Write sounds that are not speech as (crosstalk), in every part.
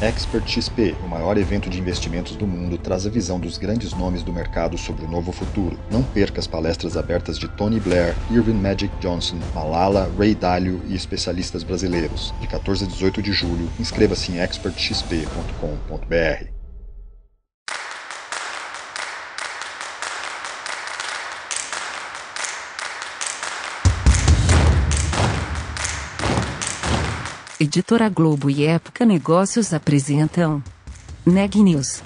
Expert XP, o maior evento de investimentos do mundo, traz a visão dos grandes nomes do mercado sobre o novo futuro. Não perca as palestras abertas de Tony Blair, Irving Magic Johnson, Malala, Ray Dalio e especialistas brasileiros. De 14 a 18 de julho, inscreva-se em expertxp.com.br. Editora Globo e Época Negócios apresentam Neg News,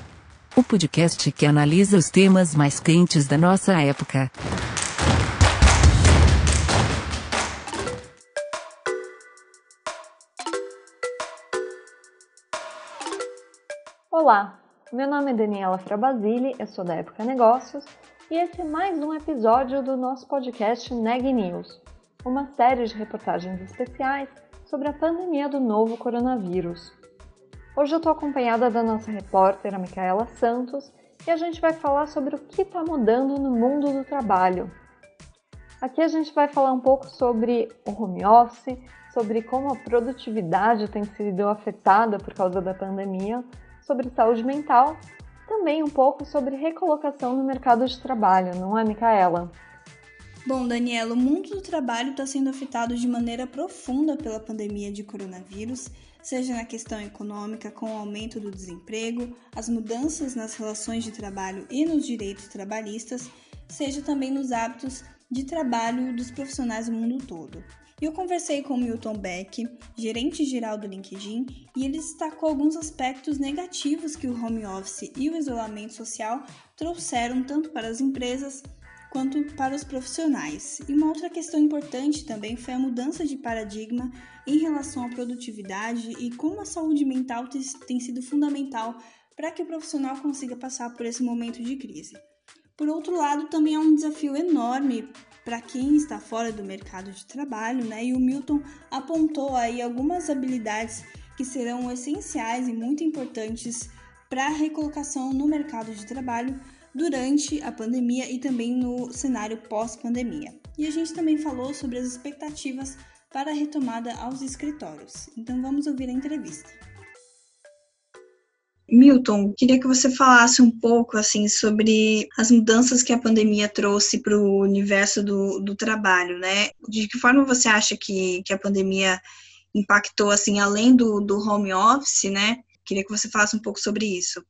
o podcast que analisa os temas mais quentes da nossa época. Olá, meu nome é Daniela Frabasile, eu sou da Época Negócios e esse é mais um episódio do nosso podcast Neg News, uma série de reportagens especiais sobre a pandemia do novo coronavírus. Hoje eu estou acompanhada da nossa repórter, a Micaela Santos, e a gente vai falar sobre o que está mudando no mundo do trabalho. Aqui a gente vai falar um pouco sobre o home office, sobre como a produtividade tem sido afetada por causa da pandemia, sobre saúde mental, também um pouco sobre recolocação no mercado de trabalho, não é, Micaela? Bom, Daniela, o mundo do trabalho está sendo afetado de maneira profunda pela pandemia de coronavírus, seja na questão econômica, com o aumento do desemprego, as mudanças nas relações de trabalho e nos direitos trabalhistas, seja também nos hábitos de trabalho dos profissionais do mundo todo. Eu conversei com Milton Beck, gerente geral do LinkedIn, e ele destacou alguns aspectos negativos que o home office e o isolamento social trouxeram tanto para as empresas quanto para os profissionais. E uma outra questão importante também foi a mudança de paradigma em relação à produtividade e como a saúde mental tem sido fundamental para que o profissional consiga passar por esse momento de crise. Por outro lado, também é um desafio enorme para quem está fora do mercado de trabalho, né? E o Milton apontou aí algumas habilidades que serão essenciais e muito importantes para a recolocação no mercado de trabalho durante a pandemia e também no cenário pós-pandemia. E a gente também falou sobre as expectativas para a retomada aos escritórios. Então vamos ouvir a entrevista. Milton, queria que você falasse um pouco assim sobre as mudanças que a pandemia trouxe para o universo do, do trabalho, né? De que forma você acha que, que a pandemia impactou assim além do, do home office, né? Queria que você falasse um pouco sobre isso.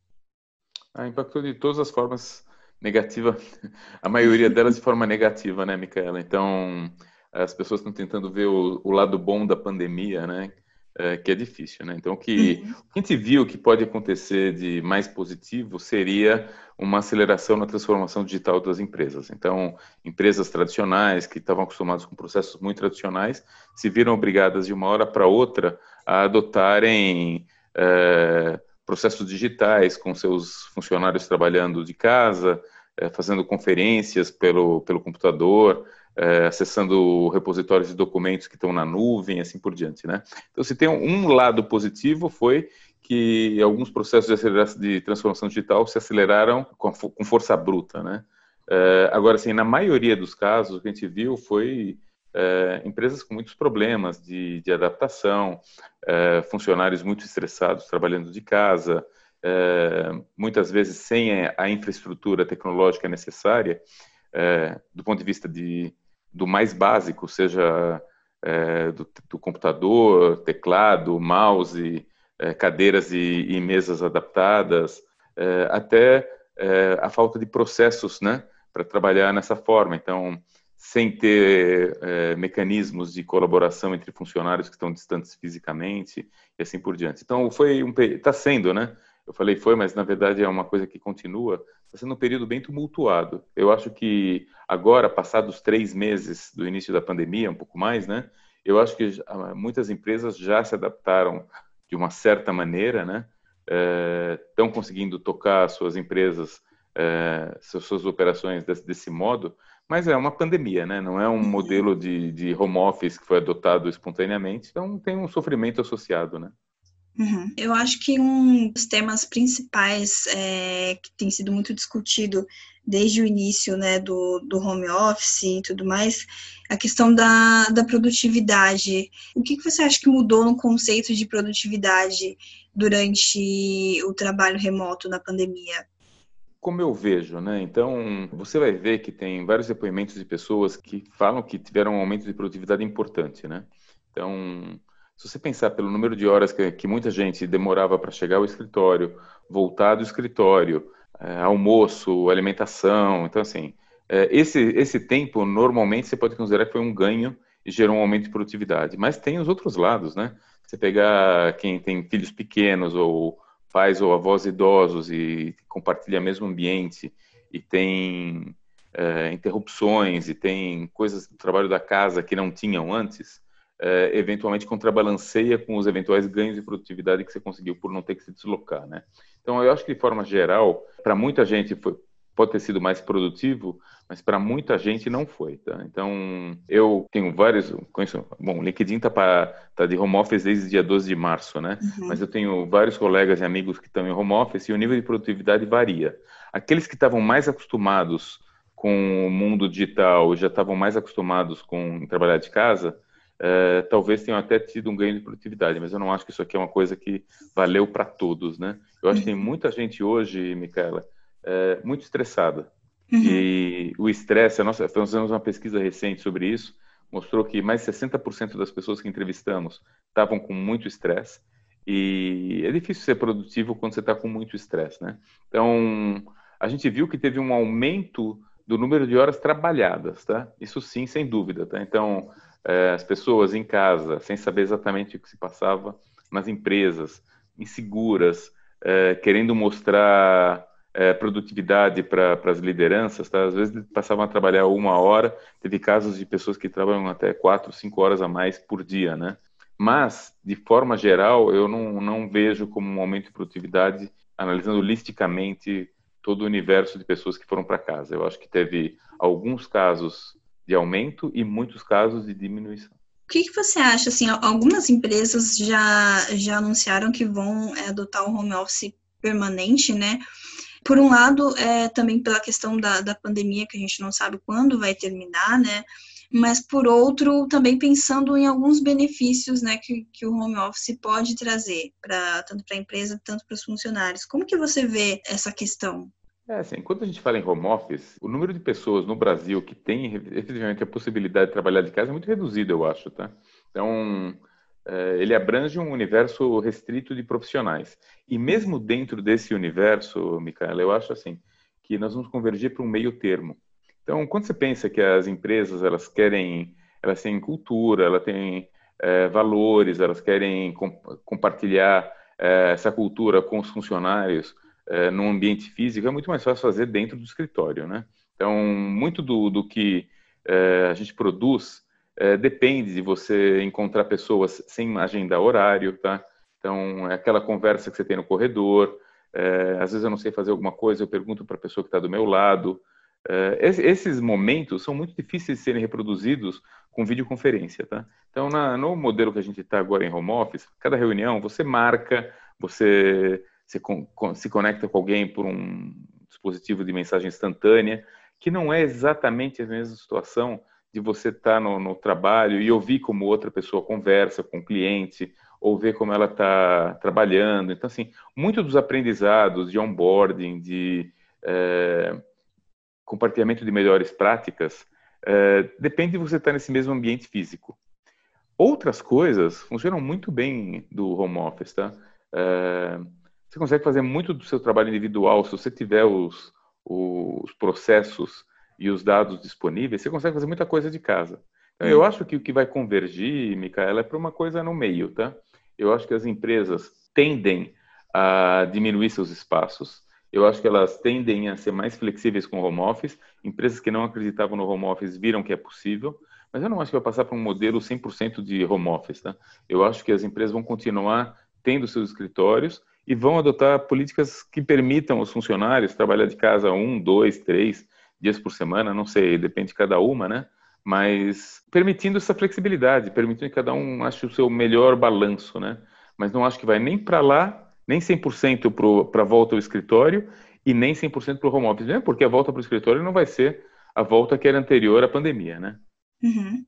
Ah, impactou de todas as formas negativa, (laughs) a maioria delas de forma negativa, né, Micaela? Então, as pessoas estão tentando ver o, o lado bom da pandemia, né? É, que é difícil, né? Então, o que, uhum. a gente viu que pode acontecer de mais positivo seria uma aceleração na transformação digital das empresas. Então, empresas tradicionais que estavam acostumadas com processos muito tradicionais se viram obrigadas de uma hora para outra a adotarem é, processos digitais, com seus funcionários trabalhando de casa, é, fazendo conferências pelo, pelo computador, é, acessando repositórios de documentos que estão na nuvem, assim por diante, né? Então, se tem um lado positivo foi que alguns processos de, de transformação digital se aceleraram com, com força bruta, né? É, agora, assim, na maioria dos casos, o que a gente viu foi é, empresas com muitos problemas de, de adaptação, é, funcionários muito estressados trabalhando de casa, é, muitas vezes sem a infraestrutura tecnológica necessária, é, do ponto de vista de, do mais básico, seja é, do, do, computador, teclado, mouse, é, cadeiras e, e, mesas adaptadas, até a falta de processos, né, para trabalhar nessa forma. Então, sem ter é, mecanismos de colaboração entre funcionários que estão distantes fisicamente e assim por diante. Então, foi um está sendo, né? Eu falei foi, mas na verdade é uma coisa que continua. Está sendo um período bem tumultuado. Eu acho que agora, passados três meses do início da pandemia, um pouco mais, né? Eu acho que muitas empresas já se adaptaram de uma certa maneira, né? Estão é, conseguindo tocar suas empresas, é, suas, operações desse, desse modo, mas é uma pandemia, né? Não é um uhum. modelo de, de home office que foi adotado espontaneamente, então tem um sofrimento associado, né? Uhum. Eu acho que um dos temas principais é, que tem sido muito discutido desde o início né, do, do home office e tudo mais, a questão da, da produtividade. O que, que você acha que mudou no conceito de produtividade durante o trabalho remoto na pandemia? Como eu vejo, né? Então, você vai ver que tem vários depoimentos de pessoas que falam que tiveram um aumento de produtividade importante, né? Então, se você pensar pelo número de horas que, que muita gente demorava para chegar ao escritório, voltar do escritório, é, almoço, alimentação, então assim, é, esse, esse tempo normalmente você pode considerar que foi um ganho e gerou um aumento de produtividade. Mas tem os outros lados, né? Você pegar quem tem filhos pequenos ou pais ou avós idosos e compartilha mesmo ambiente e tem é, interrupções e tem coisas do trabalho da casa que não tinham antes, é, eventualmente contrabalanceia com os eventuais ganhos de produtividade que você conseguiu por não ter que se deslocar, né? Então, eu acho que de forma geral, para muita gente foi, pode ter sido mais produtivo, mas para muita gente não foi, tá? Então, eu tenho vários, conheço, bom, o LinkedIn está tá de home office desde dia 12 de março, né? Uhum. Mas eu tenho vários colegas e amigos que estão em home office e o nível de produtividade varia. Aqueles que estavam mais acostumados com o mundo digital, já estavam mais acostumados com trabalhar de casa, é, talvez tenham até tido um ganho de produtividade, mas eu não acho que isso aqui é uma coisa que valeu para todos, né? Eu acho que tem uhum. muita gente hoje, Micaela, é, muito estressada. Uhum. E o estresse, nós fizemos uma pesquisa recente sobre isso, mostrou que mais de 60% das pessoas que entrevistamos estavam com muito estresse. E é difícil ser produtivo quando você está com muito estresse, né? Então, a gente viu que teve um aumento do número de horas trabalhadas, tá? Isso sim, sem dúvida, tá? Então, é, as pessoas em casa, sem saber exatamente o que se passava nas empresas, inseguras, é, querendo mostrar é, produtividade para as lideranças, tá? às vezes passavam a trabalhar uma hora, teve casos de pessoas que trabalham até quatro, cinco horas a mais por dia, né? Mas, de forma geral, eu não, não vejo como um aumento de produtividade, analisando holisticamente todo o universo de pessoas que foram para casa. Eu acho que teve alguns casos de aumento e muitos casos de diminuição. O que, que você acha? Assim, algumas empresas já, já anunciaram que vão é, adotar o home office permanente, né? Por um lado, é, também pela questão da, da pandemia, que a gente não sabe quando vai terminar, né? Mas, por outro, também pensando em alguns benefícios né, que, que o home office pode trazer, pra, tanto para a empresa, tanto para os funcionários. Como que você vê essa questão? É, assim, quando a gente fala em home office, o número de pessoas no Brasil que tem efetivamente a possibilidade de trabalhar de casa é muito reduzido, eu acho, tá? Então, ele abrange um universo restrito de profissionais. E mesmo dentro desse universo, Micaela, eu acho assim, que nós vamos convergir para um meio termo. Então, quando você pensa que as empresas, elas querem, elas têm cultura, elas têm é, valores, elas querem compartilhar é, essa cultura com os funcionários, é, num ambiente físico é muito mais fácil fazer dentro do escritório, né? Então, muito do, do que é, a gente produz é, depende de você encontrar pessoas sem agenda horário, tá? Então, é aquela conversa que você tem no corredor. É, às vezes eu não sei fazer alguma coisa, eu pergunto para a pessoa que está do meu lado. É, esses momentos são muito difíceis de serem reproduzidos com videoconferência, tá? Então, na, no modelo que a gente está agora em home office, cada reunião você marca, você você se conecta com alguém por um dispositivo de mensagem instantânea, que não é exatamente a mesma situação de você estar tá no, no, trabalho e ouvir como outra pessoa conversa com o cliente, ou ver como ela está trabalhando. Então, assim, muito dos aprendizados de onboarding, de é, compartilhamento de melhores práticas, é, depende de você estar tá nesse mesmo ambiente físico. Outras coisas funcionam muito bem do home office, tá? É, você consegue fazer muito do seu trabalho individual se você tiver os, os processos e os dados disponíveis, você consegue fazer muita coisa de casa. Então, eu uhum. acho que o que vai convergir, Micaela, é para uma coisa no meio, tá? Eu acho que as empresas tendem a diminuir seus espaços. Eu acho que elas tendem a ser mais flexíveis com o home office. Empresas que não acreditavam no home office viram que é possível. Mas eu não acho que vai passar para um modelo 100% de home office, tá? Eu acho que as empresas vão continuar tendo seus escritórios e vão adotar políticas que permitam os funcionários trabalhar de casa um, dois, três dias por semana, não sei, depende de cada uma, né? Mas permitindo essa flexibilidade, permitindo que cada um ache o seu melhor balanço, né? Mas não acho que vai nem para lá, nem 100% para a volta ao escritório e nem 100% para o home office, mesmo porque a volta para o escritório não vai ser a volta que era anterior à pandemia, né? Uhum.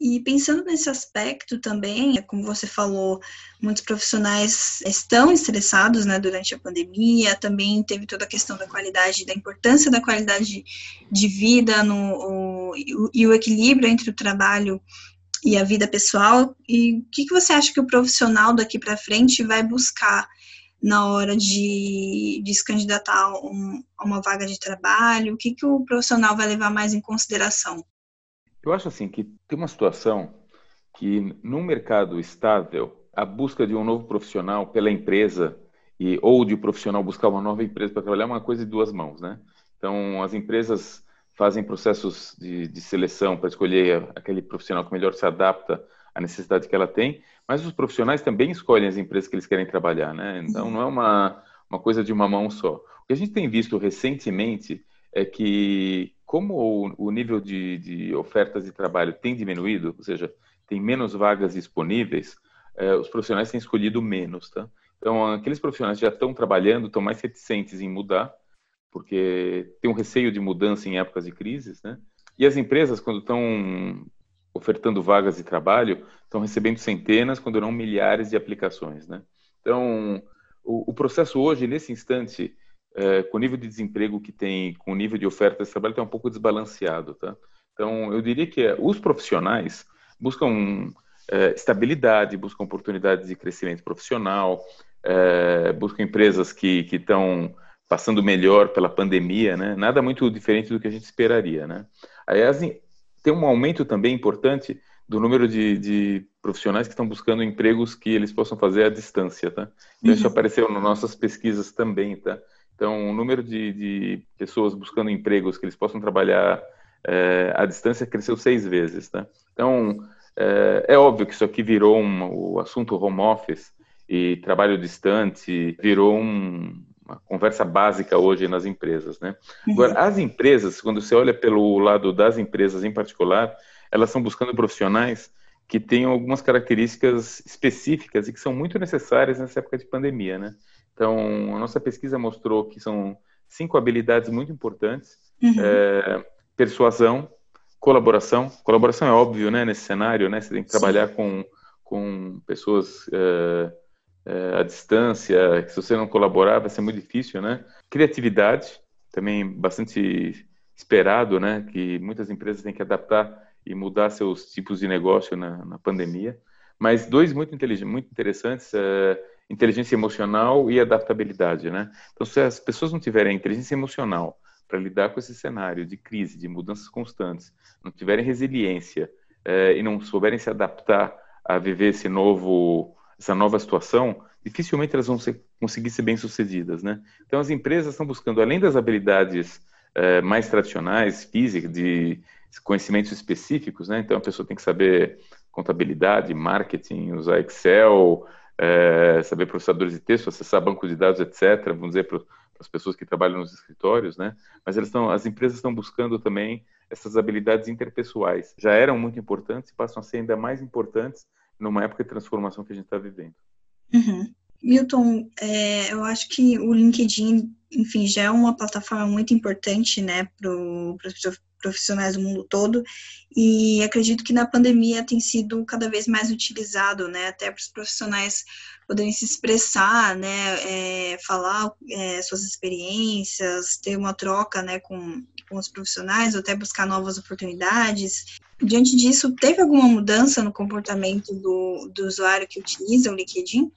E pensando nesse aspecto também, como você falou, muitos profissionais estão estressados né, durante a pandemia, também teve toda a questão da qualidade, da importância da qualidade de vida no, o, e o equilíbrio entre o trabalho e a vida pessoal. E o que, que você acha que o profissional daqui para frente vai buscar na hora de, de se candidatar a, um, a uma vaga de trabalho? O que, que o profissional vai levar mais em consideração? Eu acho assim que tem uma situação que num mercado estável, a busca de um novo profissional pela empresa e ou de um profissional buscar uma nova empresa para trabalhar é uma coisa de duas mãos, né? Então as empresas fazem processos de, de seleção para escolher aquele profissional que melhor se adapta à necessidade que ela tem, mas os profissionais também escolhem as empresas que eles querem trabalhar, né? Então não é uma uma coisa de uma mão só. O que a gente tem visto recentemente é que como o, nível de, de, ofertas de trabalho tem diminuído, ou seja, tem menos vagas disponíveis, é, os profissionais têm escolhido menos, tá? Então, aqueles profissionais que já estão trabalhando estão mais reticentes em mudar, porque tem um receio de mudança em épocas de crises, né? E as empresas, quando estão ofertando vagas de trabalho, estão recebendo centenas, quando não milhares de aplicações, né? Então, o, o processo hoje, nesse instante, é, com o nível de desemprego que tem, com o nível de oferta de trabalho, está um pouco desbalanceado, tá? Então, eu diria que é, os profissionais buscam é, estabilidade, buscam oportunidades de crescimento profissional, é, buscam empresas que estão passando melhor pela pandemia, né? Nada muito diferente do que a gente esperaria, né? Aí, assim, tem um aumento também importante do número de, de, profissionais que estão buscando empregos que eles possam fazer à distância, tá? Então, isso uhum. apareceu nas nossas pesquisas também, tá? Então, o número de, de pessoas buscando empregos que eles possam trabalhar é, à distância cresceu seis vezes. Tá? Então, é, é, óbvio que isso aqui virou um, o assunto home office e trabalho distante, virou um, uma conversa básica hoje nas empresas. Né? Uhum. Agora, as empresas, quando você olha pelo lado das empresas em particular, elas estão buscando profissionais que tenham algumas características específicas e que são muito necessárias nessa época de pandemia, né? Então, a nossa pesquisa mostrou que são cinco habilidades muito importantes: uhum. é, persuasão, colaboração. Colaboração é óbvio, né? Nesse cenário, né? Você tem que trabalhar com, com pessoas é, é, à distância. Que se você não colaborar, vai ser muito difícil, né? Criatividade, também bastante esperado, né? Que muitas empresas têm que adaptar e mudar seus tipos de negócio na, na pandemia. Mas dois muito, muito interessantes é, inteligência emocional e adaptabilidade, né? Então, se as pessoas não tiverem inteligência emocional para lidar com esse cenário de crise, de mudanças constantes, não tiverem resiliência é, e não souberem se adaptar a viver esse novo, essa nova situação, dificilmente elas vão ser, conseguir ser bem-sucedidas, né? Então, as empresas estão buscando, além das habilidades é, mais tradicionais, físicas, de conhecimentos específicos, né? Então, a pessoa tem que saber contabilidade, marketing, usar Excel, é, saber processadores de texto, acessar bancos de dados, etc. Vamos dizer para as pessoas que trabalham nos escritórios, né? Mas elas estão, as empresas estão buscando também essas habilidades interpessoais. Já eram muito importantes e passam a ser ainda mais importantes numa época de transformação que a gente está vivendo. Uhum. Milton, é, eu acho que o LinkedIn, enfim, já é uma plataforma muito importante, né, para profissionais do mundo todo, e acredito que na pandemia tem sido cada vez mais utilizado, né, até para os profissionais poderem se expressar, né, é, falar é, suas experiências, ter uma troca, né, com, com os profissionais, ou até buscar novas oportunidades. Diante disso, teve alguma mudança no comportamento do, do usuário que utiliza o LinkedIn?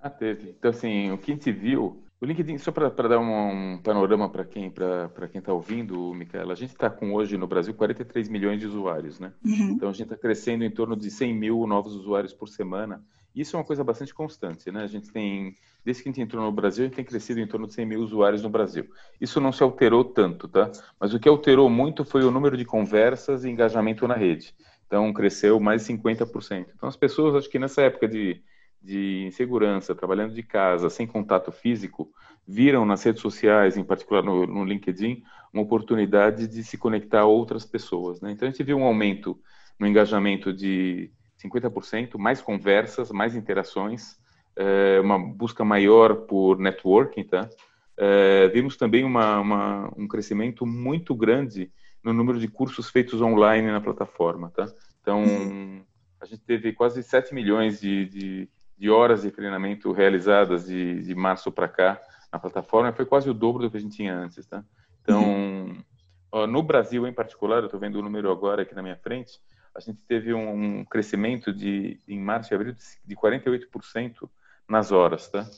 Ah, teve. Então, assim, o que a gente viu o LinkedIn, só para dar um, um panorama para quem para quem está ouvindo, Micaela, a gente está com hoje no Brasil 43 milhões de usuários, né? Uhum. Então a gente está crescendo em torno de 100 mil novos usuários por semana. Isso é uma coisa bastante constante, né? A gente tem, desde que a gente entrou no Brasil, a gente tem crescido em torno de 100 mil usuários no Brasil. Isso não se alterou tanto, tá? Mas o que alterou muito foi o número de conversas e engajamento na rede. Então cresceu mais de 50%. Então as pessoas, acho que nessa época de de insegurança, trabalhando de casa, sem contato físico, viram nas redes sociais, em particular no, no LinkedIn, uma oportunidade de se conectar a outras pessoas. Né? Então a gente viu um aumento no engajamento de 50%, mais conversas, mais interações, é, uma busca maior por networking, tá? É, vimos também uma, uma, um crescimento muito grande no número de cursos feitos online na plataforma, tá? Então, a gente teve quase 7 milhões de, de, de horas de treinamento realizadas de, de março para cá na plataforma, foi quase o dobro do que a gente tinha antes, tá? Então, uhum. ó, no Brasil em particular, eu estou vendo o número agora aqui na minha frente, a gente teve um, um crescimento de, em março e abril de 48% nas horas, tá?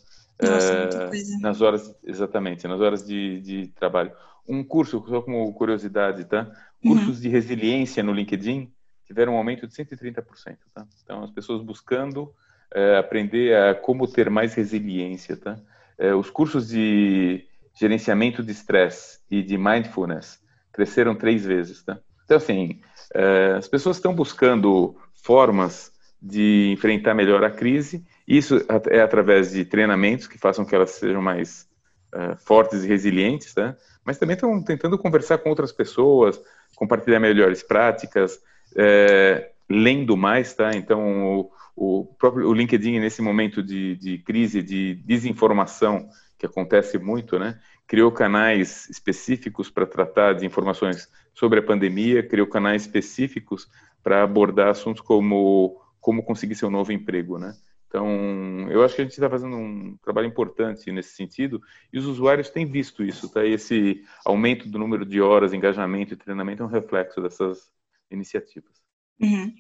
Nossa, é, nas horas, exatamente, nas horas de, de trabalho. Um curso, só como curiosidade, tá? Cursos uhum. de resiliência no LinkedIn tiveram um aumento de 130%, tá? Então, as pessoas buscando é, aprender a como ter mais resiliência, tá? É, os cursos de gerenciamento de estresse e de mindfulness cresceram três vezes, tá? Então, assim, é, as pessoas estão buscando formas de enfrentar melhor a crise. Isso é através de treinamentos que façam que elas sejam mais é, fortes e resilientes, tá? Mas também estão tentando conversar com outras pessoas, compartilhar melhores práticas, é, lendo mais, tá? Então, o, o próprio o LinkedIn, nesse momento de, de crise, de desinformação, que acontece muito, né? Criou canais específicos para tratar de informações sobre a pandemia, criou canais específicos para abordar assuntos como como conseguir seu novo emprego, né? Então, eu acho que a gente está fazendo um trabalho importante nesse sentido e os usuários têm visto isso, tá? Esse aumento do número de horas, engajamento e treinamento é um reflexo dessas iniciativas. Uhum.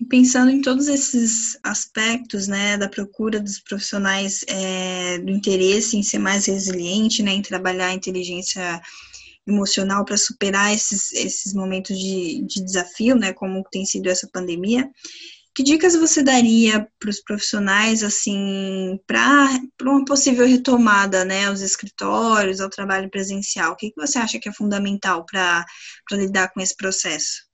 E pensando em todos esses aspectos, né, da procura dos profissionais, é, do interesse em ser mais resiliente, né, em trabalhar a inteligência emocional para superar esses, esses momentos de, de desafio, né, como tem sido essa pandemia, que dicas você daria para os profissionais, assim, para uma possível retomada, né, aos escritórios, ao trabalho presencial? O que, que você acha que é fundamental para lidar com esse processo?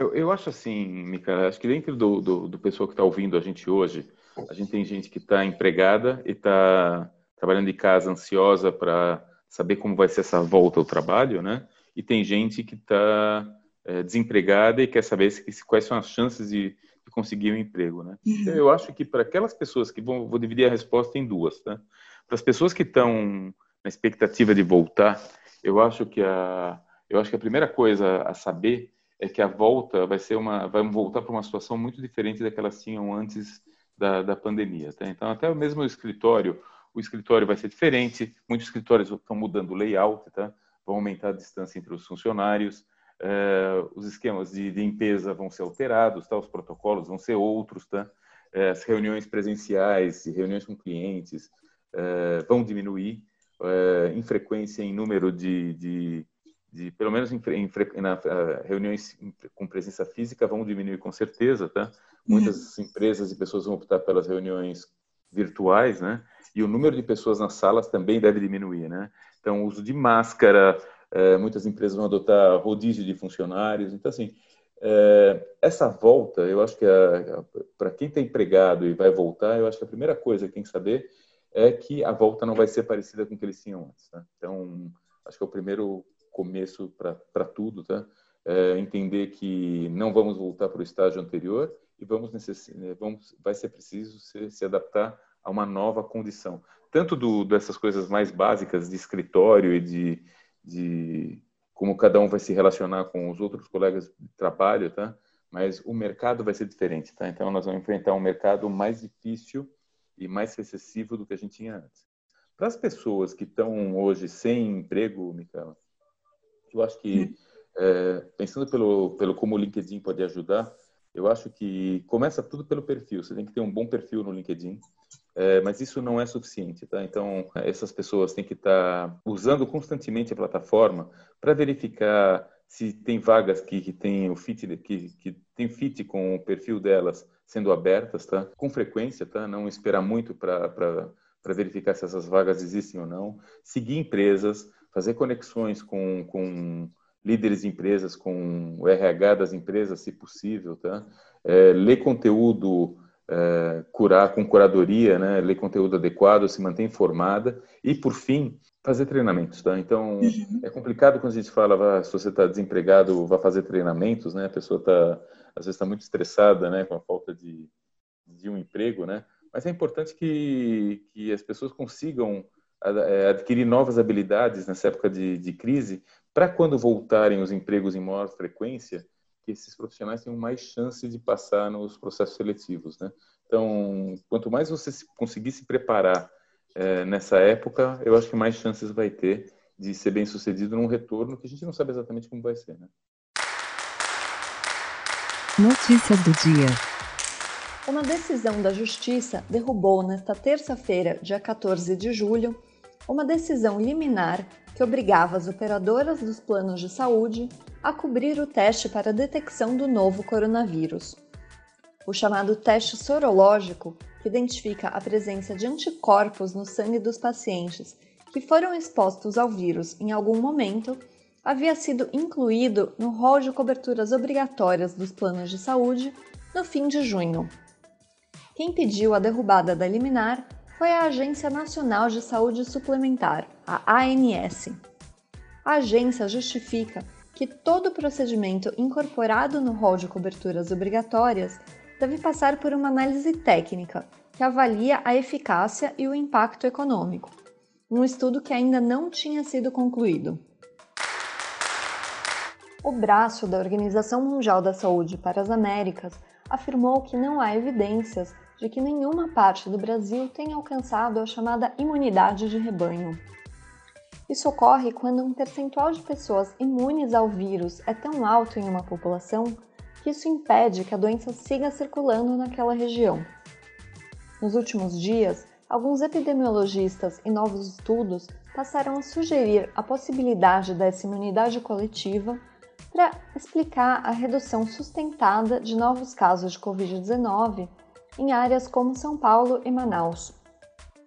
Eu, eu acho assim, Mica, acho que dentro do, do, do pessoal que está ouvindo a gente hoje, a gente tem gente que está empregada e está trabalhando de casa, ansiosa para saber como vai ser essa volta ao trabalho, né? E tem gente que está é, desempregada e quer saber se, quais são as chances de, de conseguir um emprego, né? Uhum. Então, eu acho que para aquelas pessoas que vão, vou dividir a resposta em duas, tá? Para as pessoas que estão na expectativa de voltar, eu acho que a eu acho que a primeira coisa a saber é que a volta vai ser uma, vai voltar para uma situação muito diferente da que tinham antes da, da pandemia. Tá? Então, até mesmo o escritório, o escritório vai ser diferente. Muitos escritórios estão mudando o layout, tá? vão aumentar a distância entre os funcionários. É, os esquemas de limpeza vão ser alterados, tá? os protocolos vão ser outros, tá? É, as reuniões presenciais reuniões com clientes é, vão diminuir em frequência, em número de, de de pelo menos em, em na, uh, reuniões com presença física vão diminuir com certeza, tá? Muitas uhum. empresas e pessoas vão optar pelas reuniões virtuais, né? E o número de pessoas nas salas também deve diminuir, né? Então, o uso de máscara, uh, muitas empresas vão adotar rodízio de funcionários. Então, assim, uh, essa volta, eu acho que para quem está empregado e vai voltar, eu acho que a primeira coisa que tem que saber é que a volta não vai ser parecida com o que eles tinham antes, tá? Então, acho que é o primeiro começo para tudo, tá? É, entender que não vamos voltar para o estágio anterior e vamos, necess... Né, vamos vai ser preciso se, se, adaptar a uma nova condição. Tanto do, dessas coisas mais básicas de escritório e de, de como cada um vai se relacionar com os outros colegas de trabalho, tá? Mas o mercado vai ser diferente, tá? Então nós vamos enfrentar um mercado mais difícil e mais recessivo do que a gente tinha antes. Para as pessoas que estão hoje sem emprego, Micaela, eu acho que, é, pensando pelo, pelo como o LinkedIn pode ajudar, eu acho que começa tudo pelo perfil. Você tem que ter um bom perfil no LinkedIn, é, mas isso não é suficiente, tá? Então, essas pessoas têm que estar tá usando constantemente a plataforma para verificar se tem vagas que, que tem o fit que, que tem fit com o perfil delas sendo abertas, tá? Com frequência, tá? Não esperar muito para para verificar se essas vagas existem ou não. Seguir empresas, fazer conexões com, com líderes de empresas, com o RH das empresas, se possível, tá? É, ler conteúdo, é, curar com curadoria, né? Ler conteúdo adequado, se manter informada e, por fim, fazer treinamentos, tá? Então, uhum. é complicado quando a gente fala, se você está desempregado, vá fazer treinamentos, né? A pessoa está, às vezes, está muito estressada, né? Com a falta de, de um emprego, né? Mas é importante que, que as pessoas consigam adquirir novas habilidades nessa época de, de crise, para quando voltarem os empregos em maior frequência, que que esses profissionais tenham mais chance de passar nos processos seletivos, né? Então, quanto mais você conseguir se preparar é, nessa época, eu acho que mais chances vai ter de ser bem sucedido num retorno que a gente não sabe exatamente como vai ser, né? Notícias do dia. Uma decisão da Justiça derrubou nesta terça-feira, dia 14 de julho, uma decisão liminar que obrigava as operadoras dos planos de saúde a cobrir o teste para a detecção do novo coronavírus. O chamado teste sorológico, que identifica a presença de anticorpos no sangue dos pacientes que foram expostos ao vírus em algum momento, havia sido incluído no rol de coberturas obrigatórias dos planos de saúde no fim de junho. Quem pediu a derrubada da liminar foi a Agência Nacional de Saúde Suplementar, a ANS. A agência justifica que todo procedimento incorporado no rol de coberturas obrigatórias deve passar por uma análise técnica que avalia a eficácia e o impacto econômico, um estudo que ainda não tinha sido concluído. O braço da Organização Mundial da Saúde para as Américas afirmou que não há evidências de que nenhuma parte do Brasil tenha alcançado a chamada imunidade de rebanho. Isso ocorre quando um percentual de pessoas imunes ao vírus é tão alto em uma população que isso impede que a doença siga circulando naquela região. Nos últimos dias, alguns epidemiologistas e novos estudos passaram a sugerir a possibilidade dessa imunidade coletiva para explicar a redução sustentada de novos casos de Covid-19 em áreas como São Paulo e Manaus.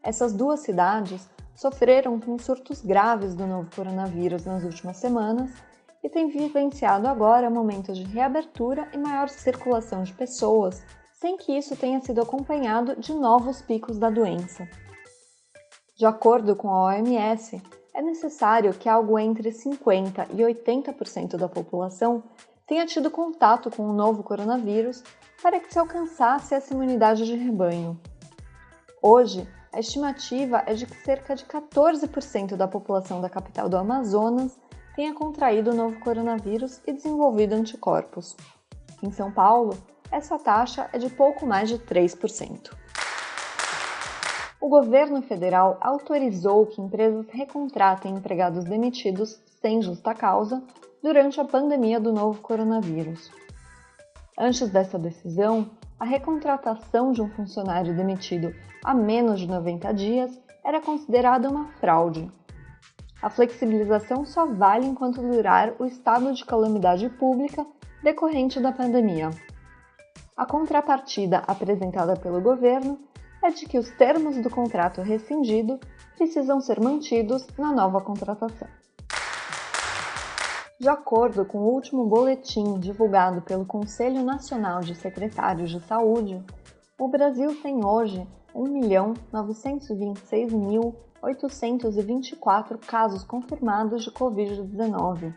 Essas duas cidades sofreram com surtos graves do novo coronavírus nas últimas semanas e têm vivenciado agora momentos de reabertura e maior circulação de pessoas, sem que isso tenha sido acompanhado de novos picos da doença. De acordo com a OMS, é necessário que algo entre 50% e 80% da população tenha tido contato com o novo coronavírus para que se alcançasse essa imunidade de rebanho. Hoje, a estimativa é de que cerca de 14% da população da capital do Amazonas tenha contraído o novo coronavírus e desenvolvido anticorpos. Em São Paulo, essa taxa é de pouco mais de 3%. O governo federal autorizou que empresas recontratem empregados demitidos sem justa causa durante a pandemia do novo coronavírus. Antes dessa decisão, a recontratação de um funcionário demitido há menos de 90 dias era considerada uma fraude. A flexibilização só vale enquanto durar o estado de calamidade pública decorrente da pandemia. A contrapartida apresentada pelo governo é de que os termos do contrato rescindido precisam ser mantidos na nova contratação. De acordo com o último boletim divulgado pelo Conselho Nacional de Secretários de Saúde, o Brasil tem hoje 1.926.824 casos confirmados de Covid-19.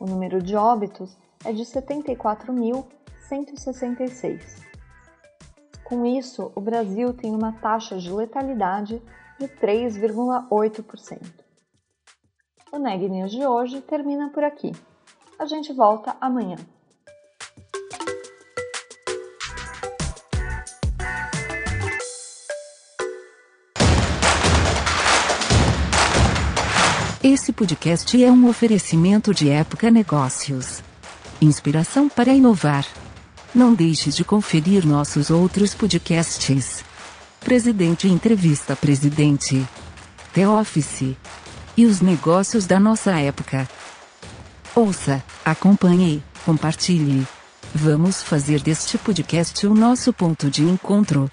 O número de óbitos é de 74.166. Com isso, o Brasil tem uma taxa de letalidade de 3,8%. O Neg News de hoje termina por aqui. A gente volta amanhã. Esse podcast é um oferecimento de Época Negócios. Inspiração para inovar. Não deixe de conferir nossos outros podcasts. Presidente Entrevista Presidente. The Office e os negócios da nossa época. Ouça, acompanhe, compartilhe. Vamos fazer deste podcast o nosso ponto de encontro.